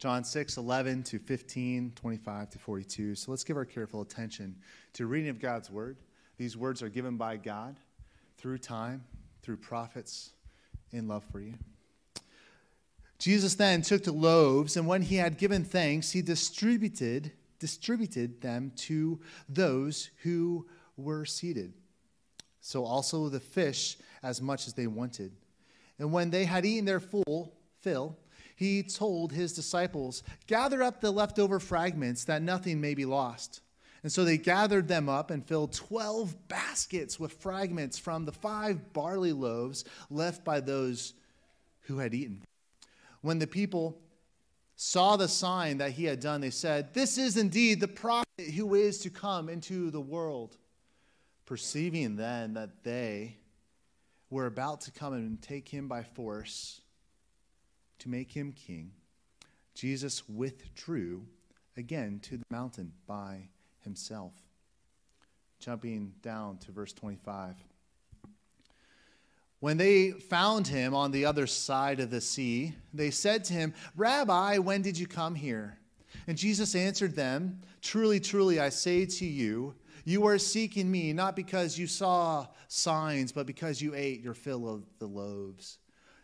John 6, 11 to 15, 25 to 42. So let's give our careful attention to reading of God's word. These words are given by God through time, through prophets, in love for you. Jesus then took the loaves, and when he had given thanks, he distributed, distributed them to those who were seated. So also the fish, as much as they wanted. And when they had eaten their full fill, he told his disciples, Gather up the leftover fragments, that nothing may be lost. And so they gathered them up and filled 12 baskets with fragments from the five barley loaves left by those who had eaten. When the people saw the sign that he had done, they said, This is indeed the prophet who is to come into the world. Perceiving then that they were about to come and take him by force, to make him king, Jesus withdrew again to the mountain by himself. Jumping down to verse 25. When they found him on the other side of the sea, they said to him, Rabbi, when did you come here? And Jesus answered them, Truly, truly, I say to you, you are seeking me not because you saw signs, but because you ate your fill of the loaves.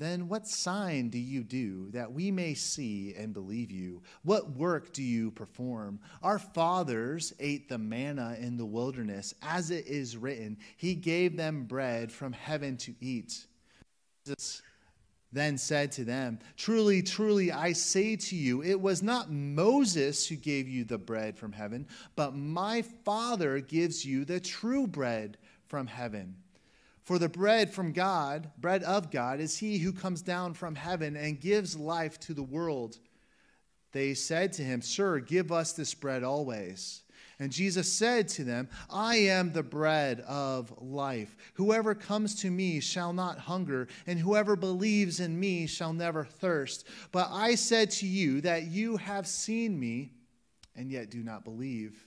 then what sign do you do that we may see and believe you? What work do you perform? Our fathers ate the manna in the wilderness, as it is written, He gave them bread from heaven to eat. Jesus then said to them, Truly, truly, I say to you, it was not Moses who gave you the bread from heaven, but my Father gives you the true bread from heaven. For the bread from God, bread of God, is he who comes down from heaven and gives life to the world. They said to him, Sir, give us this bread always. And Jesus said to them, I am the bread of life. Whoever comes to me shall not hunger, and whoever believes in me shall never thirst. But I said to you that you have seen me, and yet do not believe.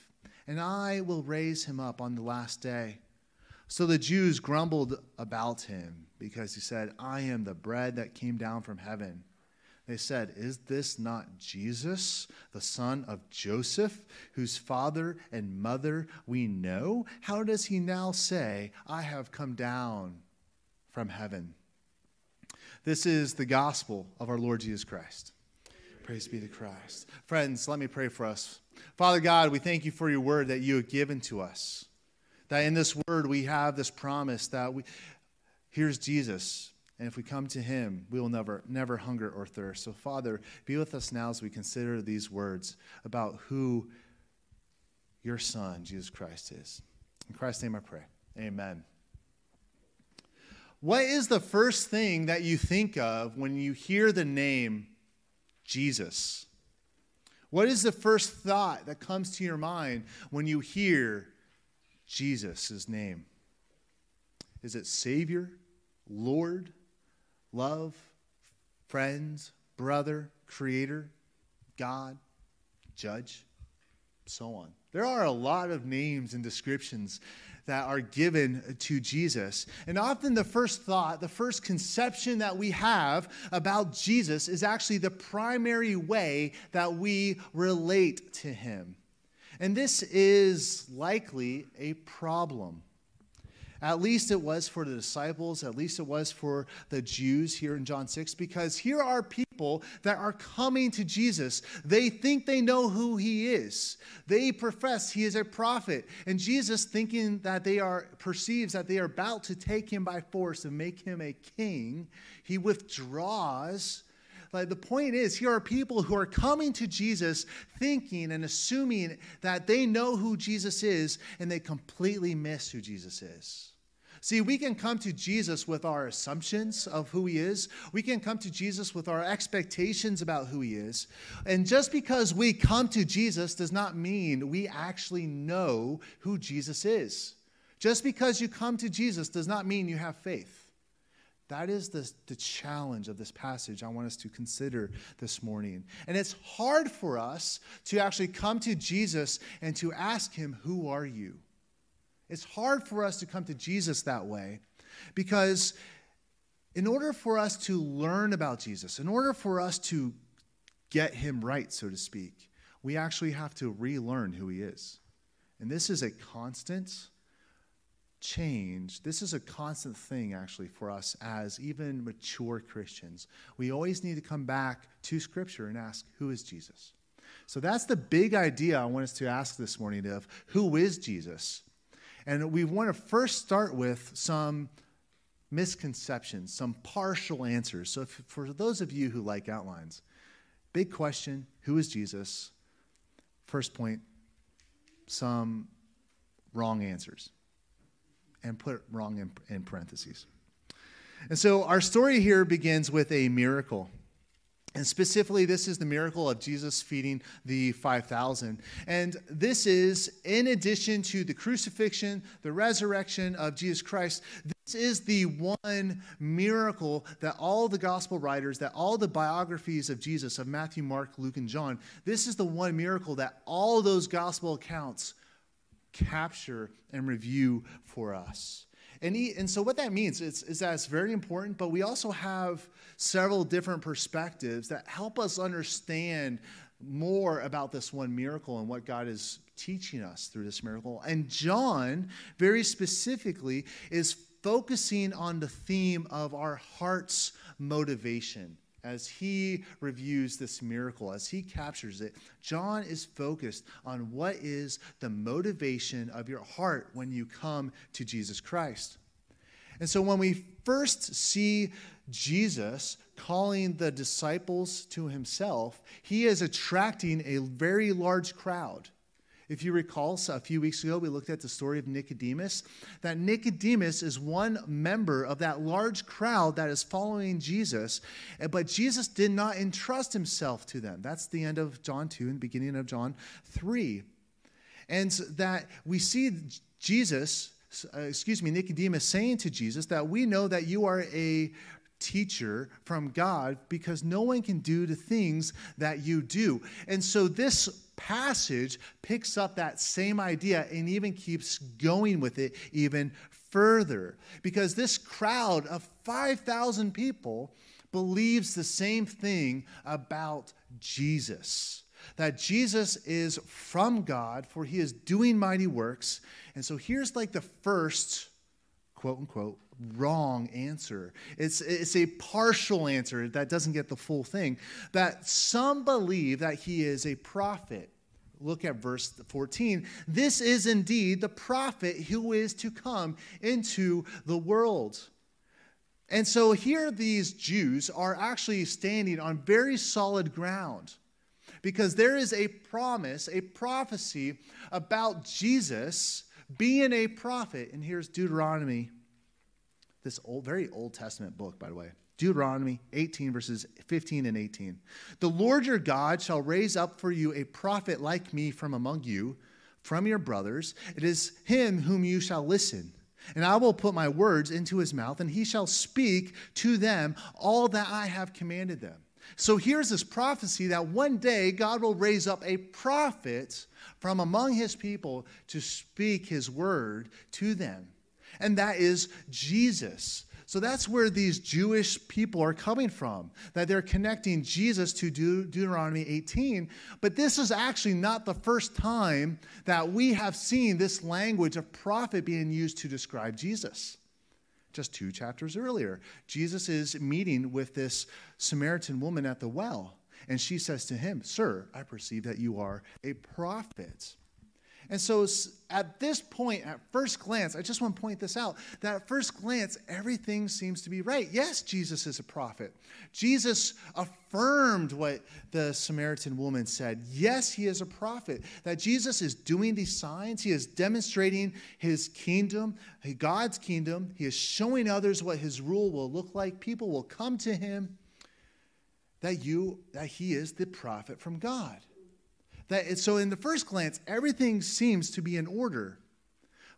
and I will raise him up on the last day. So the Jews grumbled about him because he said, I am the bread that came down from heaven. They said, Is this not Jesus, the son of Joseph, whose father and mother we know? How does he now say, I have come down from heaven? This is the gospel of our Lord Jesus Christ. Praise be to Christ. Friends, let me pray for us. Father God, we thank you for your word that you have given to us. That in this word we have this promise that we, here's Jesus. And if we come to him, we will never, never hunger or thirst. So, Father, be with us now as we consider these words about who your Son, Jesus Christ, is. In Christ's name I pray. Amen. What is the first thing that you think of when you hear the name Jesus? What is the first thought that comes to your mind when you hear Jesus' name? Is it Savior, Lord, love, friends, brother, creator, God, judge, so on? There are a lot of names and descriptions that are given to Jesus. And often the first thought, the first conception that we have about Jesus is actually the primary way that we relate to him. And this is likely a problem. At least it was for the disciples, at least it was for the Jews here in John 6, because here are people that are coming to Jesus. They think they know who he is. They profess he is a prophet. And Jesus, thinking that they are, perceives that they are about to take him by force and make him a king, he withdraws like the point is, here are people who are coming to Jesus thinking and assuming that they know who Jesus is, and they completely miss who Jesus is. See, we can come to Jesus with our assumptions of who he is. We can come to Jesus with our expectations about who he is. And just because we come to Jesus does not mean we actually know who Jesus is. Just because you come to Jesus does not mean you have faith. That is the, the challenge of this passage I want us to consider this morning. And it's hard for us to actually come to Jesus and to ask him, Who are you? It's hard for us to come to Jesus that way because in order for us to learn about Jesus, in order for us to get him right, so to speak, we actually have to relearn who he is. And this is a constant change. This is a constant thing, actually, for us as even mature Christians. We always need to come back to Scripture and ask, Who is Jesus? So that's the big idea I want us to ask this morning of who is Jesus? And we want to first start with some misconceptions, some partial answers. So, if, for those of you who like outlines, big question who is Jesus? First point, some wrong answers. And put wrong in, in parentheses. And so, our story here begins with a miracle. And specifically, this is the miracle of Jesus feeding the 5,000. And this is in addition to the crucifixion, the resurrection of Jesus Christ. This is the one miracle that all the gospel writers, that all the biographies of Jesus, of Matthew, Mark, Luke, and John, this is the one miracle that all those gospel accounts capture and review for us. And, he, and so, what that means is, is that it's very important, but we also have several different perspectives that help us understand more about this one miracle and what God is teaching us through this miracle. And John, very specifically, is focusing on the theme of our heart's motivation. As he reviews this miracle, as he captures it, John is focused on what is the motivation of your heart when you come to Jesus Christ. And so when we first see Jesus calling the disciples to himself, he is attracting a very large crowd. If you recall, a few weeks ago, we looked at the story of Nicodemus. That Nicodemus is one member of that large crowd that is following Jesus, eh, but Jesus did not entrust himself to them. That's the end of John 2 and beginning of John 3. And that we see Jesus, uh, excuse me, Nicodemus saying to Jesus that we know that you are a teacher from God because no one can do the things that you do. And so this passage picks up that same idea and even keeps going with it even further because this crowd of 5,000 people believes the same thing about Jesus. That Jesus is from God, for he is doing mighty works. And so here's like the first, quote unquote, wrong answer. It's, it's a partial answer that doesn't get the full thing. That some believe that he is a prophet. Look at verse 14. This is indeed the prophet who is to come into the world. And so here these Jews are actually standing on very solid ground because there is a promise, a prophecy about Jesus being a prophet. And here's Deuteronomy this old, very Old Testament book, by the way. Deuteronomy 18, verses 15 and 18. The Lord your God shall raise up for you a prophet like me from among you, from your brothers. It is him whom you shall listen. And I will put my words into his mouth, and he shall speak to them all that I have commanded them. So here's this prophecy that one day God will raise up a prophet from among his people to speak his word to them and that is Jesus. So that's where these Jewish people are coming from, that they're connecting Jesus to De- Deuteronomy 18. But this is actually not the first time that we have seen this language of prophet being used to describe Jesus. Just two chapters earlier, Jesus is meeting with this Samaritan woman at the well, and she says to him, Sir, I perceive that you are a prophet. And so at this point, at first glance, I just want to point this out that at first glance, everything seems to be right. Yes, Jesus is a prophet. Jesus affirmed what the Samaritan woman said. Yes, he is a prophet. That Jesus is doing these signs, he is demonstrating his kingdom, God's kingdom. He is showing others what his rule will look like. People will come to him. That you that he is the prophet from God. That, so, in the first glance, everything seems to be in order.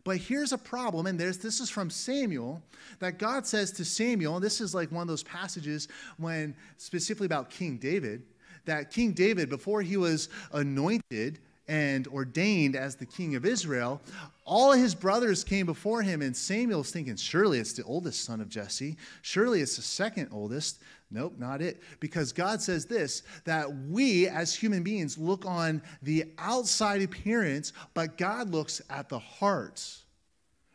But here's a problem, and this is from Samuel, that God says to Samuel, and this is like one of those passages when, specifically about King David, that King David, before he was anointed and ordained as the king of Israel, all his brothers came before him, and Samuel's thinking, surely it's the oldest son of Jesse. Surely it's the second oldest. Nope, not it. Because God says this that we as human beings look on the outside appearance, but God looks at the heart.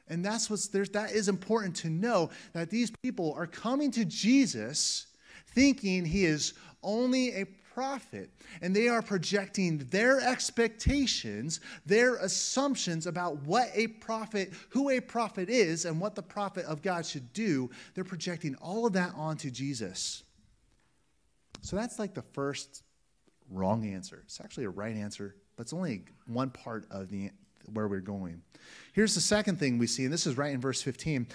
And that's what's that is important to know that these people are coming to Jesus thinking he is only a prophet. And they are projecting their expectations, their assumptions about what a prophet, who a prophet is, and what the prophet of God should do. They're projecting all of that onto Jesus. So that's like the first wrong answer. It's actually a right answer, but it's only one part of the where we're going. Here's the second thing we see, and this is right in verse 15.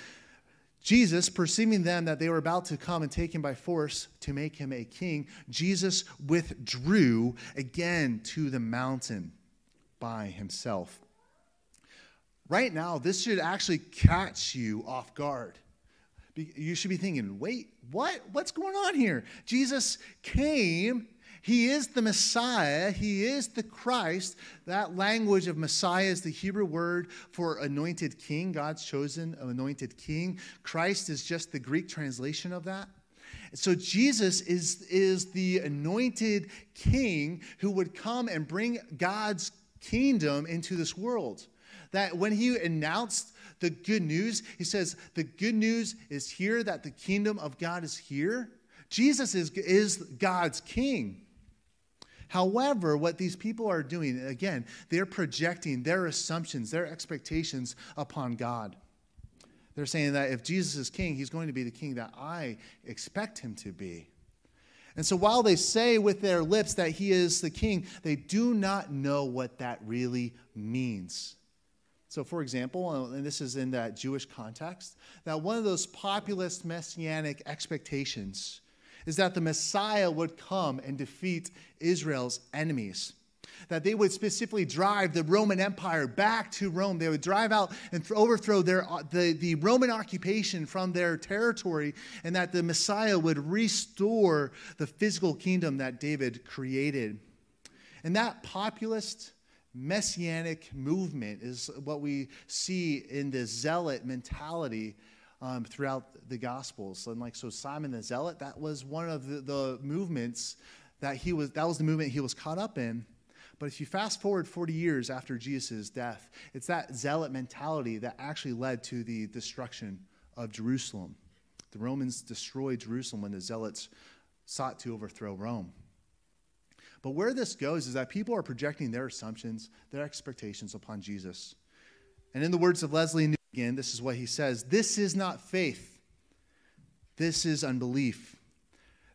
Jesus, perceiving them that they were about to come and take him by force to make him a king, Jesus withdrew again to the mountain by himself. Right now, this should actually catch you off guard you should be thinking, wait, what? What's going on here? Jesus came. He is the Messiah. He is the Christ. That language of Messiah is the Hebrew word for anointed king, God's chosen anointed king. Christ is just the Greek translation of that. So Jesus is, is the anointed king who would come and bring God's kingdom into this world. That when he announced the good news. He says, The good news is here that the kingdom of God is here. Jesus is, is God's king. However, what these people are doing, again, they're projecting their assumptions, their expectations upon God. They're saying that if Jesus is king, he's going to be the king that I expect him to be. And so while they say with their lips that he is the king, they do not know what that really means. So, for example, uh, and this is in that Jewish context, that one of those populist messianic expectations is that the Messiah would come and defeat Israel's enemies. That they would specifically drive the Roman Empire back to Rome. They would drive out and overthrow their, uh, the, the Roman occupation from their territory, and that the Messiah would restore the physical kingdom that David created. And that populist messianic movement is what we see in the zealot mentality um, throughout the gospels. And like so simon the zealot that was one of the, the movements that he was that was the movement he was caught up in. But if you fast forward 40 years after jesus' death it's that zealot mentality that actually led to the destruction of jerusalem. The romans destroyed jerusalem when the zealots sought to overthrow rome but where this goes is that people are projecting their assumptions, their expectations upon Jesus. And in the words of Leslie Newbigin, this is what he says This is not faith, this is unbelief.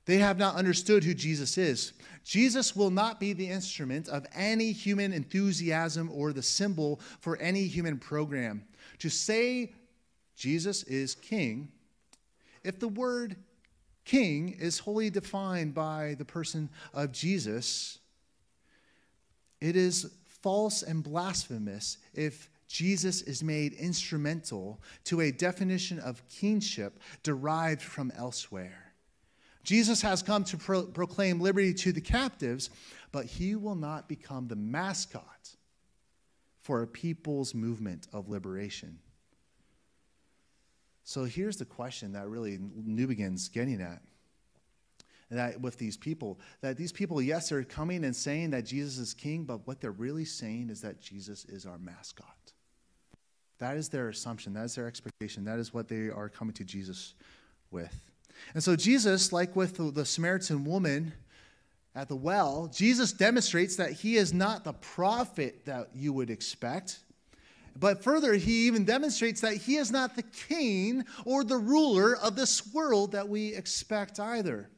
They have not understood who Jesus is. Jesus will not be the instrument of any human enthusiasm or the symbol for any human program. To say Jesus is king, if the word king is wholly defined by the person of Jesus, it is false and blasphemous if Jesus is made instrumental to a definition of kingship derived from elsewhere. Jesus has come to pro- proclaim liberty to the captives, but he will not become the mascot for a people's movement of liberation. So here's the question that really Newbigin's getting at. That with these people, that these people, yes, they're coming and saying that Jesus is king, but what they're really saying is that Jesus is our mascot. That is their assumption. That is their expectation. That is what they are coming to Jesus with. And so, Jesus, like with the Samaritan woman at the well, Jesus demonstrates that he is not the prophet that you would expect. But further, he even demonstrates that he is not the king or the ruler of this world that we expect either.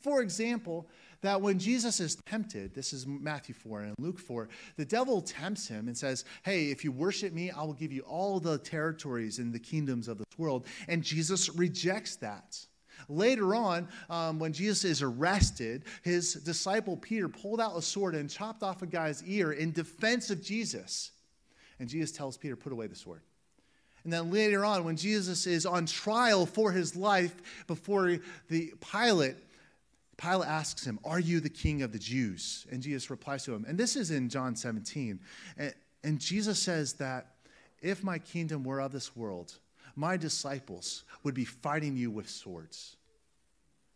For example, that when Jesus is tempted, this is Matthew 4 and Luke 4, the devil tempts him and says, Hey, if you worship me, I will give you all the territories and the kingdoms of this world. And Jesus rejects that. Later on, um, when Jesus is arrested, his disciple Peter pulled out a sword and chopped off a guy's ear in defense of Jesus. And Jesus tells Peter, Put away the sword. And then later on, when Jesus is on trial for his life before the Pilate, Pilate asks him, Are you the king of the Jews? And Jesus replies to him. And this is in John 17. And, and Jesus says that if my kingdom were of this world, my disciples would be fighting you with swords.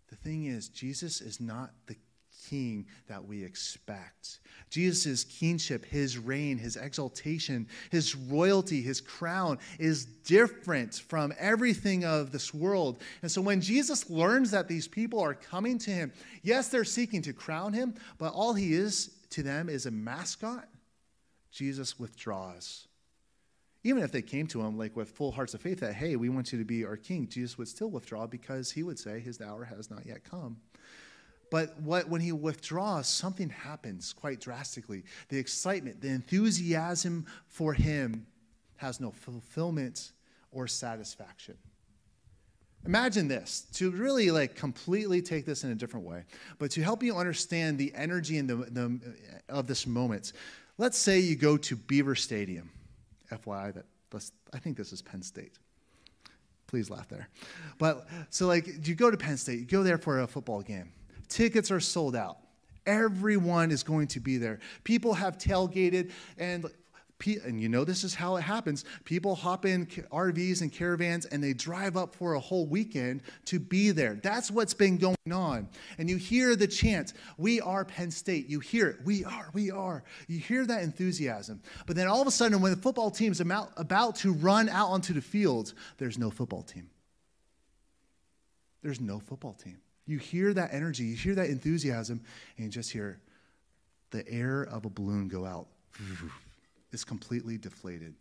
The thing is, Jesus is not the king that we expect. Jesus' kingship, his reign, his exaltation, his royalty, his crown is different from everything of this world. And so when Jesus learns that these people are coming to him, yes, they're seeking to crown him, but all he is to them is a mascot. Jesus withdraws. Even if they came to him like with full hearts of faith that, hey, we want you to be our king, Jesus would still withdraw because he would say his hour has not yet come. But what, when he withdraws, something happens quite drastically. The excitement, the enthusiasm for him has no fulfillment or satisfaction. Imagine this to really like completely take this in a different way, but to help you understand the energy and the, the, of this moment. Let's say you go to Beaver Stadium FYI, that I think this is Penn State. Please laugh there. But so, like, you go to Penn State, you go there for a football game. Tickets are sold out. Everyone is going to be there. People have tailgated, and and you know this is how it happens. People hop in RVs and caravans and they drive up for a whole weekend to be there. That's what's been going on. And you hear the chant, We are Penn State. You hear it, We are, we are. You hear that enthusiasm. But then all of a sudden, when the football team's about, about to run out onto the field, there's no football team. There's no football team. You hear that energy, you hear that enthusiasm, and you just hear the air of a balloon go out It's completely deflated.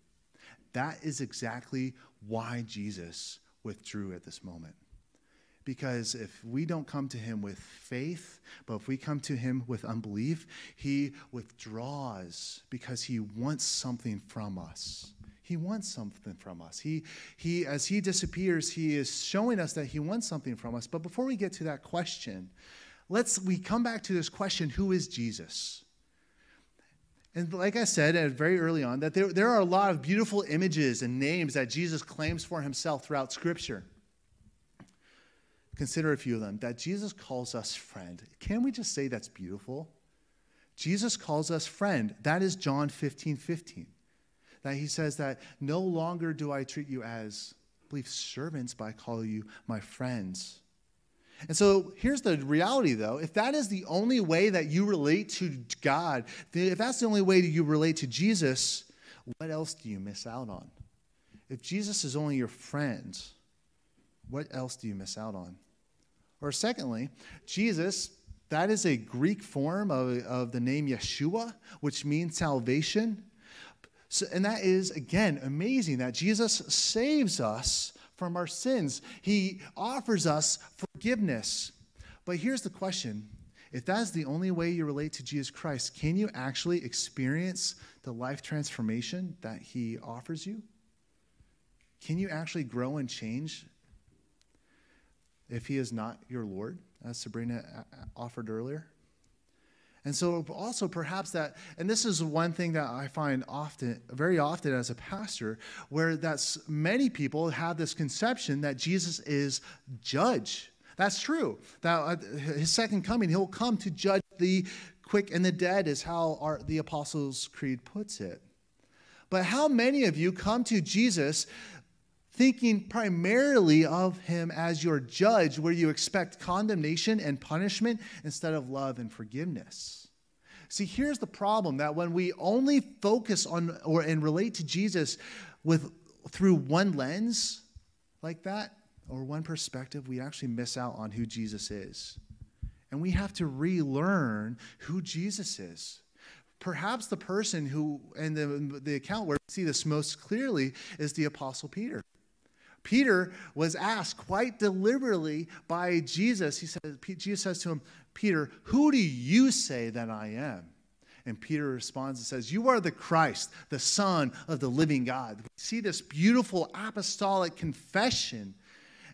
That is exactly why Jesus withdrew at this moment. Because if we don't come to him with faith, but if we come to him with unbelief, he withdraws because he wants something from us. He wants something from us. He, he, as he disappears, he is showing us that he wants something from us. But before we get to that question, let's we come back to this question: Who is Jesus? And like I said very early on, that there, there are a lot of beautiful images and names that Jesus claims for himself throughout Scripture. Consider a few of them. That Jesus calls us friend. Can we just say that's beautiful? Jesus calls us friend. That is John 15 15. That he says that no longer do I treat you as, I believe, servants, but I call you my friends. And so here's the reality, though. If that is the only way that you relate to God, if that's the only way that you relate to Jesus, what else do you miss out on? If Jesus is only your friend, what else do you miss out on? Or, secondly, Jesus, that is a Greek form of, of the name Yeshua, which means salvation. So, and that is, again, amazing that Jesus saves us from our sins. He offers us forgiveness. But here's the question if that's the only way you relate to Jesus Christ, can you actually experience the life transformation that He offers you? Can you actually grow and change if He is not your Lord, as Sabrina uh, uh, offered earlier? And so, also perhaps that, and this is one thing that I find often, very often as a pastor, where that's many people have this conception that Jesus is judge. That's true. That uh, his second coming, he'll come to judge the quick and the dead, is how our, the Apostles' Creed puts it. But how many of you come to Jesus thinking primarily of him as your judge, where you expect condemnation and punishment instead of love and forgiveness. See, here's the problem that when we only focus on or and relate to Jesus with through one lens like that or one perspective, we actually miss out on who Jesus is. And we have to relearn who Jesus is. Perhaps the person who, and the, the account where we see this most clearly is the Apostle Peter. Peter was asked quite deliberately by Jesus. He says, Jesus says to him, Peter, who do you say that I am? And Peter responds and says, You are the Christ, the Son of the living God. We see this beautiful apostolic confession.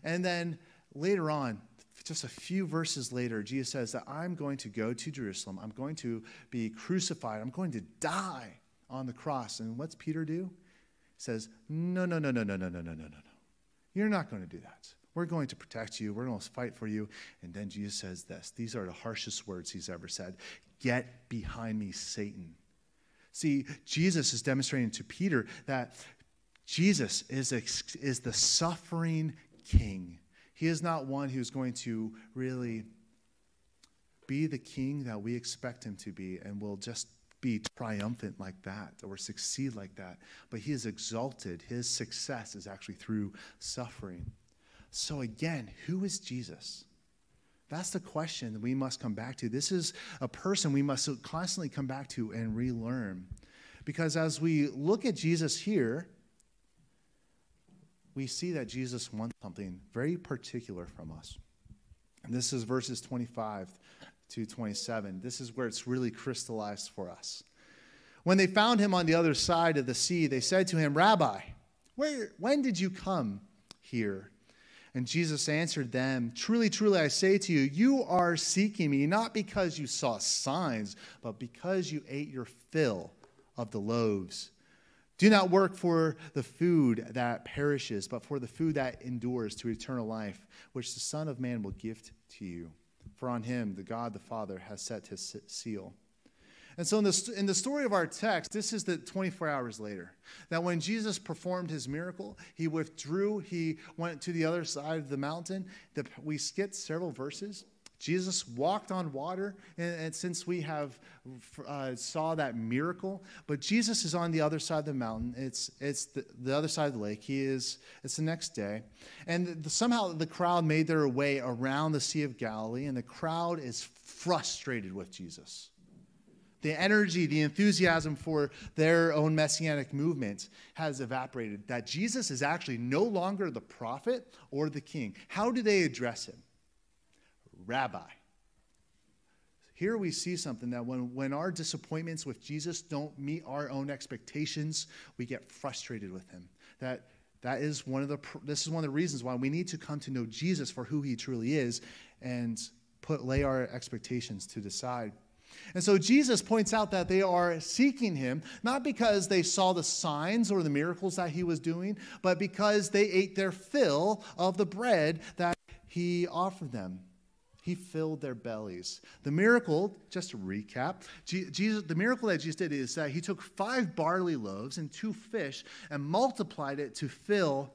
And then later on, just a few verses later, Jesus says that I'm going to go to Jerusalem. I'm going to be crucified. I'm going to die on the cross. And what's Peter do? He says, No, no, no, no, no, no, no, no, no, no, no. You're not going to do that. We're going to protect you. We're going to fight for you. And then Jesus says this. These are the harshest words he's ever said Get behind me, Satan. See, Jesus is demonstrating to Peter that Jesus is, is the suffering king. He is not one who's going to really be the king that we expect him to be and will just be triumphant like that or succeed like that. But he is exalted. His success is actually through suffering. So, again, who is Jesus? That's the question that we must come back to. This is a person we must constantly come back to and relearn. Because as we look at Jesus here, we see that Jesus wants something very particular from us. And this is verses 25 to 27. This is where it's really crystallized for us. When they found him on the other side of the sea, they said to him, Rabbi, where, when did you come here? And Jesus answered them, Truly, truly, I say to you, you are seeking me not because you saw signs, but because you ate your fill of the loaves. Do not work for the food that perishes, but for the food that endures to eternal life, which the Son of Man will give to you. For on him the God the Father has set his seal. And so, in the, in the story of our text, this is the 24 hours later. That when Jesus performed his miracle, he withdrew, he went to the other side of the mountain. The, we skipped several verses. Jesus walked on water, and, and since we have uh, saw that miracle, but Jesus is on the other side of the mountain. It's it's the, the other side of the lake. He is. It's the next day, and the, somehow the crowd made their way around the Sea of Galilee, and the crowd is frustrated with Jesus the energy, the enthusiasm for their own messianic movement has evaporated. That Jesus is actually no longer the prophet or the king. How do they address him? Rabbi. Here we see something that when, when our disappointments with Jesus don't meet our own expectations, we get frustrated with him. That that is one of the this is one of the reasons why we need to come to know Jesus for who he truly is and put lay our expectations to the side. And so Jesus points out that they are seeking him, not because they saw the signs or the miracles that he was doing, but because they ate their fill of the bread that he offered them. He filled their bellies. The miracle, just to recap, Jesus, the miracle that Jesus did is that he took five barley loaves and two fish and multiplied it to fill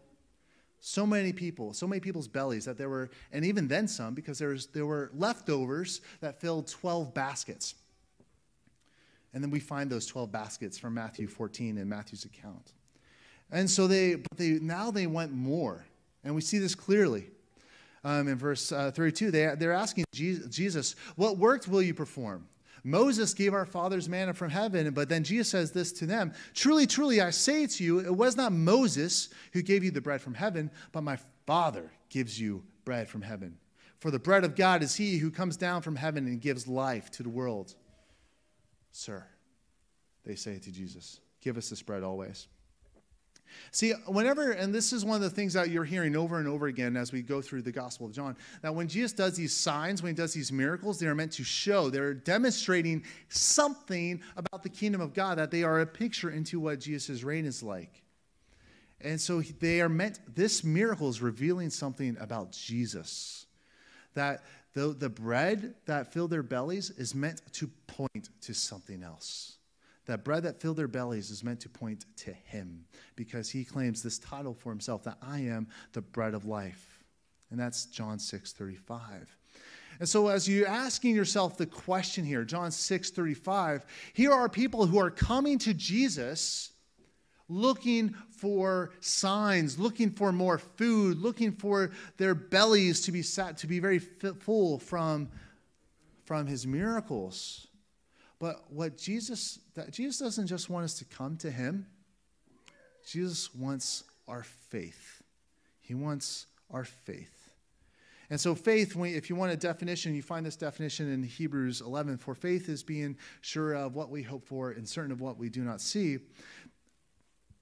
so many people, so many people's bellies that there were, and even then some, because there, was, there were leftovers that filled 12 baskets. And then we find those 12 baskets from Matthew 14 in Matthew's account. And so they, but they, now they went more. And we see this clearly. Um, in verse uh, 32, they, they're asking Jesus, What works will you perform? Moses gave our fathers manna from heaven, but then Jesus says this to them Truly, truly, I say to you, it was not Moses who gave you the bread from heaven, but my Father gives you bread from heaven. For the bread of God is he who comes down from heaven and gives life to the world. Sir, they say to Jesus, give us this bread always. See, whenever, and this is one of the things that you're hearing over and over again as we go through the Gospel of John, that when Jesus does these signs, when he does these miracles, they are meant to show, they're demonstrating something about the kingdom of God, that they are a picture into what Jesus' reign is like. And so they are meant, this miracle is revealing something about Jesus. That the, the bread that filled their bellies is meant to point to something else. That bread that filled their bellies is meant to point to Him because he claims this title for himself that I am the bread of life. And that's John 6 35. And so, as you're asking yourself the question here, John 6 35, here are people who are coming to Jesus looking for signs, looking for more food, looking for their bellies to be sat, to be very full from, from his miracles. But what Jesus, Jesus doesn't just want us to come to him. Jesus wants our faith. He wants our faith. And so, faith, if you want a definition, you find this definition in Hebrews 11. For faith is being sure of what we hope for and certain of what we do not see.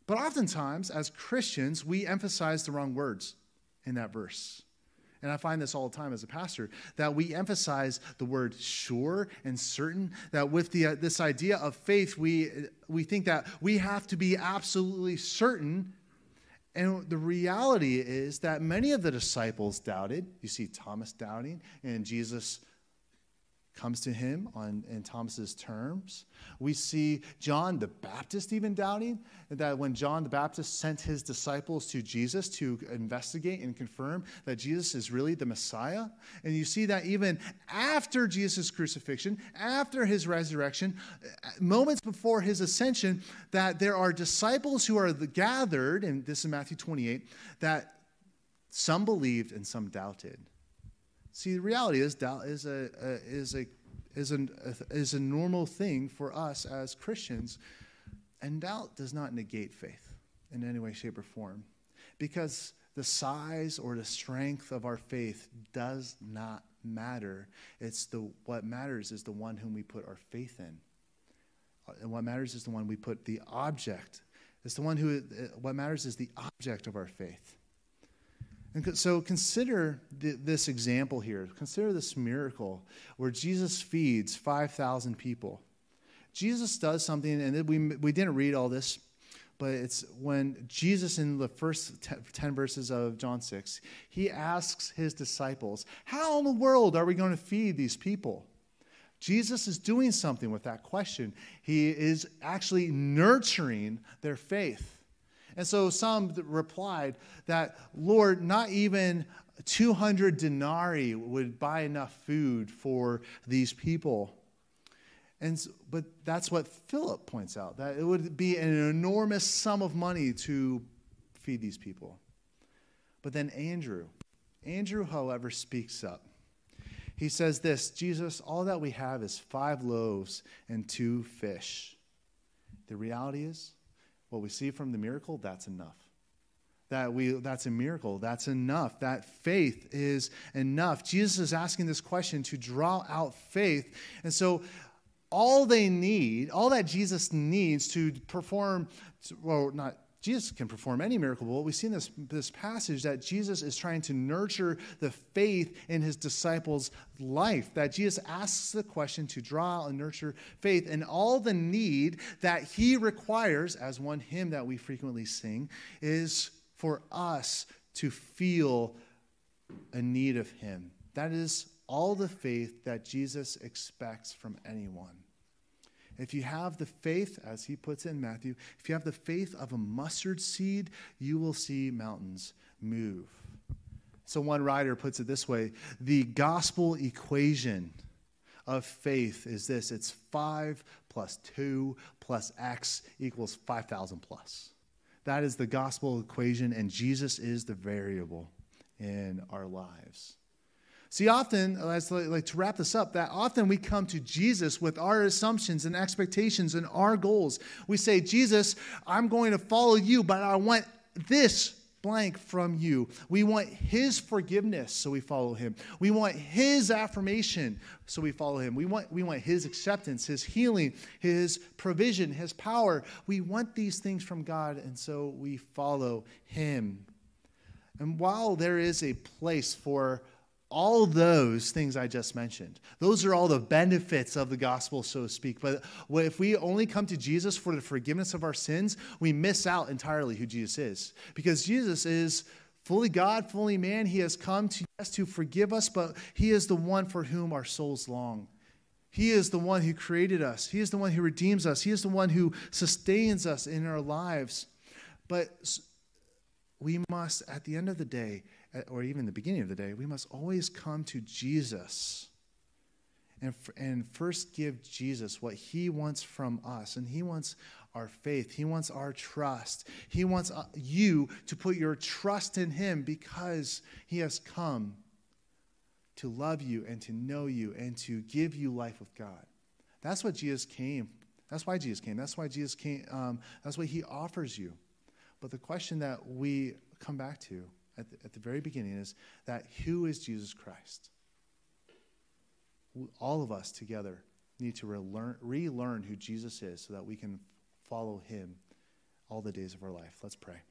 But oftentimes, as Christians, we emphasize the wrong words in that verse. And I find this all the time as a pastor that we emphasize the word sure and certain. That with the, uh, this idea of faith, we, we think that we have to be absolutely certain. And the reality is that many of the disciples doubted. You see Thomas doubting, and Jesus comes to him on in Thomas's terms. We see John the Baptist even doubting that when John the Baptist sent his disciples to Jesus to investigate and confirm that Jesus is really the Messiah. And you see that even after Jesus' crucifixion, after his resurrection, moments before his ascension, that there are disciples who are gathered, and this is Matthew 28, that some believed and some doubted. See, the reality is doubt is a, a is a is a, is a normal thing for us as Christians, and doubt does not negate faith in any way, shape, or form, because the size or the strength of our faith does not matter. It's the what matters is the one whom we put our faith in, and what matters is the one we put the object. It's the one who. Uh, what matters is the object of our faith. And so consider this example here. Consider this miracle where Jesus feeds 5,000 people. Jesus does something, and we, we didn't read all this, but it's when Jesus, in the first 10 verses of John 6, he asks his disciples, How in the world are we going to feed these people? Jesus is doing something with that question. He is actually nurturing their faith. And so some replied that, Lord, not even 200 denarii would buy enough food for these people. And, but that's what Philip points out, that it would be an enormous sum of money to feed these people. But then Andrew, Andrew, however, speaks up. He says this Jesus, all that we have is five loaves and two fish. The reality is, what we see from the miracle, that's enough. That we that's a miracle. That's enough. That faith is enough. Jesus is asking this question to draw out faith. And so all they need, all that Jesus needs to perform, well, not Jesus can perform any miracle, but we see in this, this passage that Jesus is trying to nurture the faith in his disciples' life. That Jesus asks the question to draw and nurture faith, and all the need that he requires, as one hymn that we frequently sing, is for us to feel a need of him. That is all the faith that Jesus expects from anyone. If you have the faith, as he puts in Matthew, if you have the faith of a mustard seed, you will see mountains move. So one writer puts it this way the gospel equation of faith is this it's 5 plus 2 plus x equals 5,000 plus. That is the gospel equation, and Jesus is the variable in our lives. See, often, as like to wrap this up, that often we come to Jesus with our assumptions and expectations and our goals. We say, Jesus, I'm going to follow you, but I want this blank from you. We want his forgiveness, so we follow him. We want his affirmation, so we follow him. We want, we want his acceptance, his healing, his provision, his power. We want these things from God, and so we follow him. And while there is a place for all those things I just mentioned. Those are all the benefits of the gospel, so to speak. But if we only come to Jesus for the forgiveness of our sins, we miss out entirely who Jesus is. Because Jesus is fully God, fully man. He has come to us to forgive us, but He is the one for whom our souls long. He is the one who created us, He is the one who redeems us, He is the one who sustains us in our lives. But we must, at the end of the day, or even the beginning of the day, we must always come to Jesus and, and first give Jesus what he wants from us. And he wants our faith, he wants our trust. He wants uh, you to put your trust in him because he has come to love you and to know you and to give you life with God. That's what Jesus came. That's why Jesus came. That's why Jesus came. Um, that's what he offers you. But the question that we come back to at the, at the very beginning is that who is Jesus Christ? All of us together need to relearn, relearn who Jesus is so that we can follow him all the days of our life. Let's pray.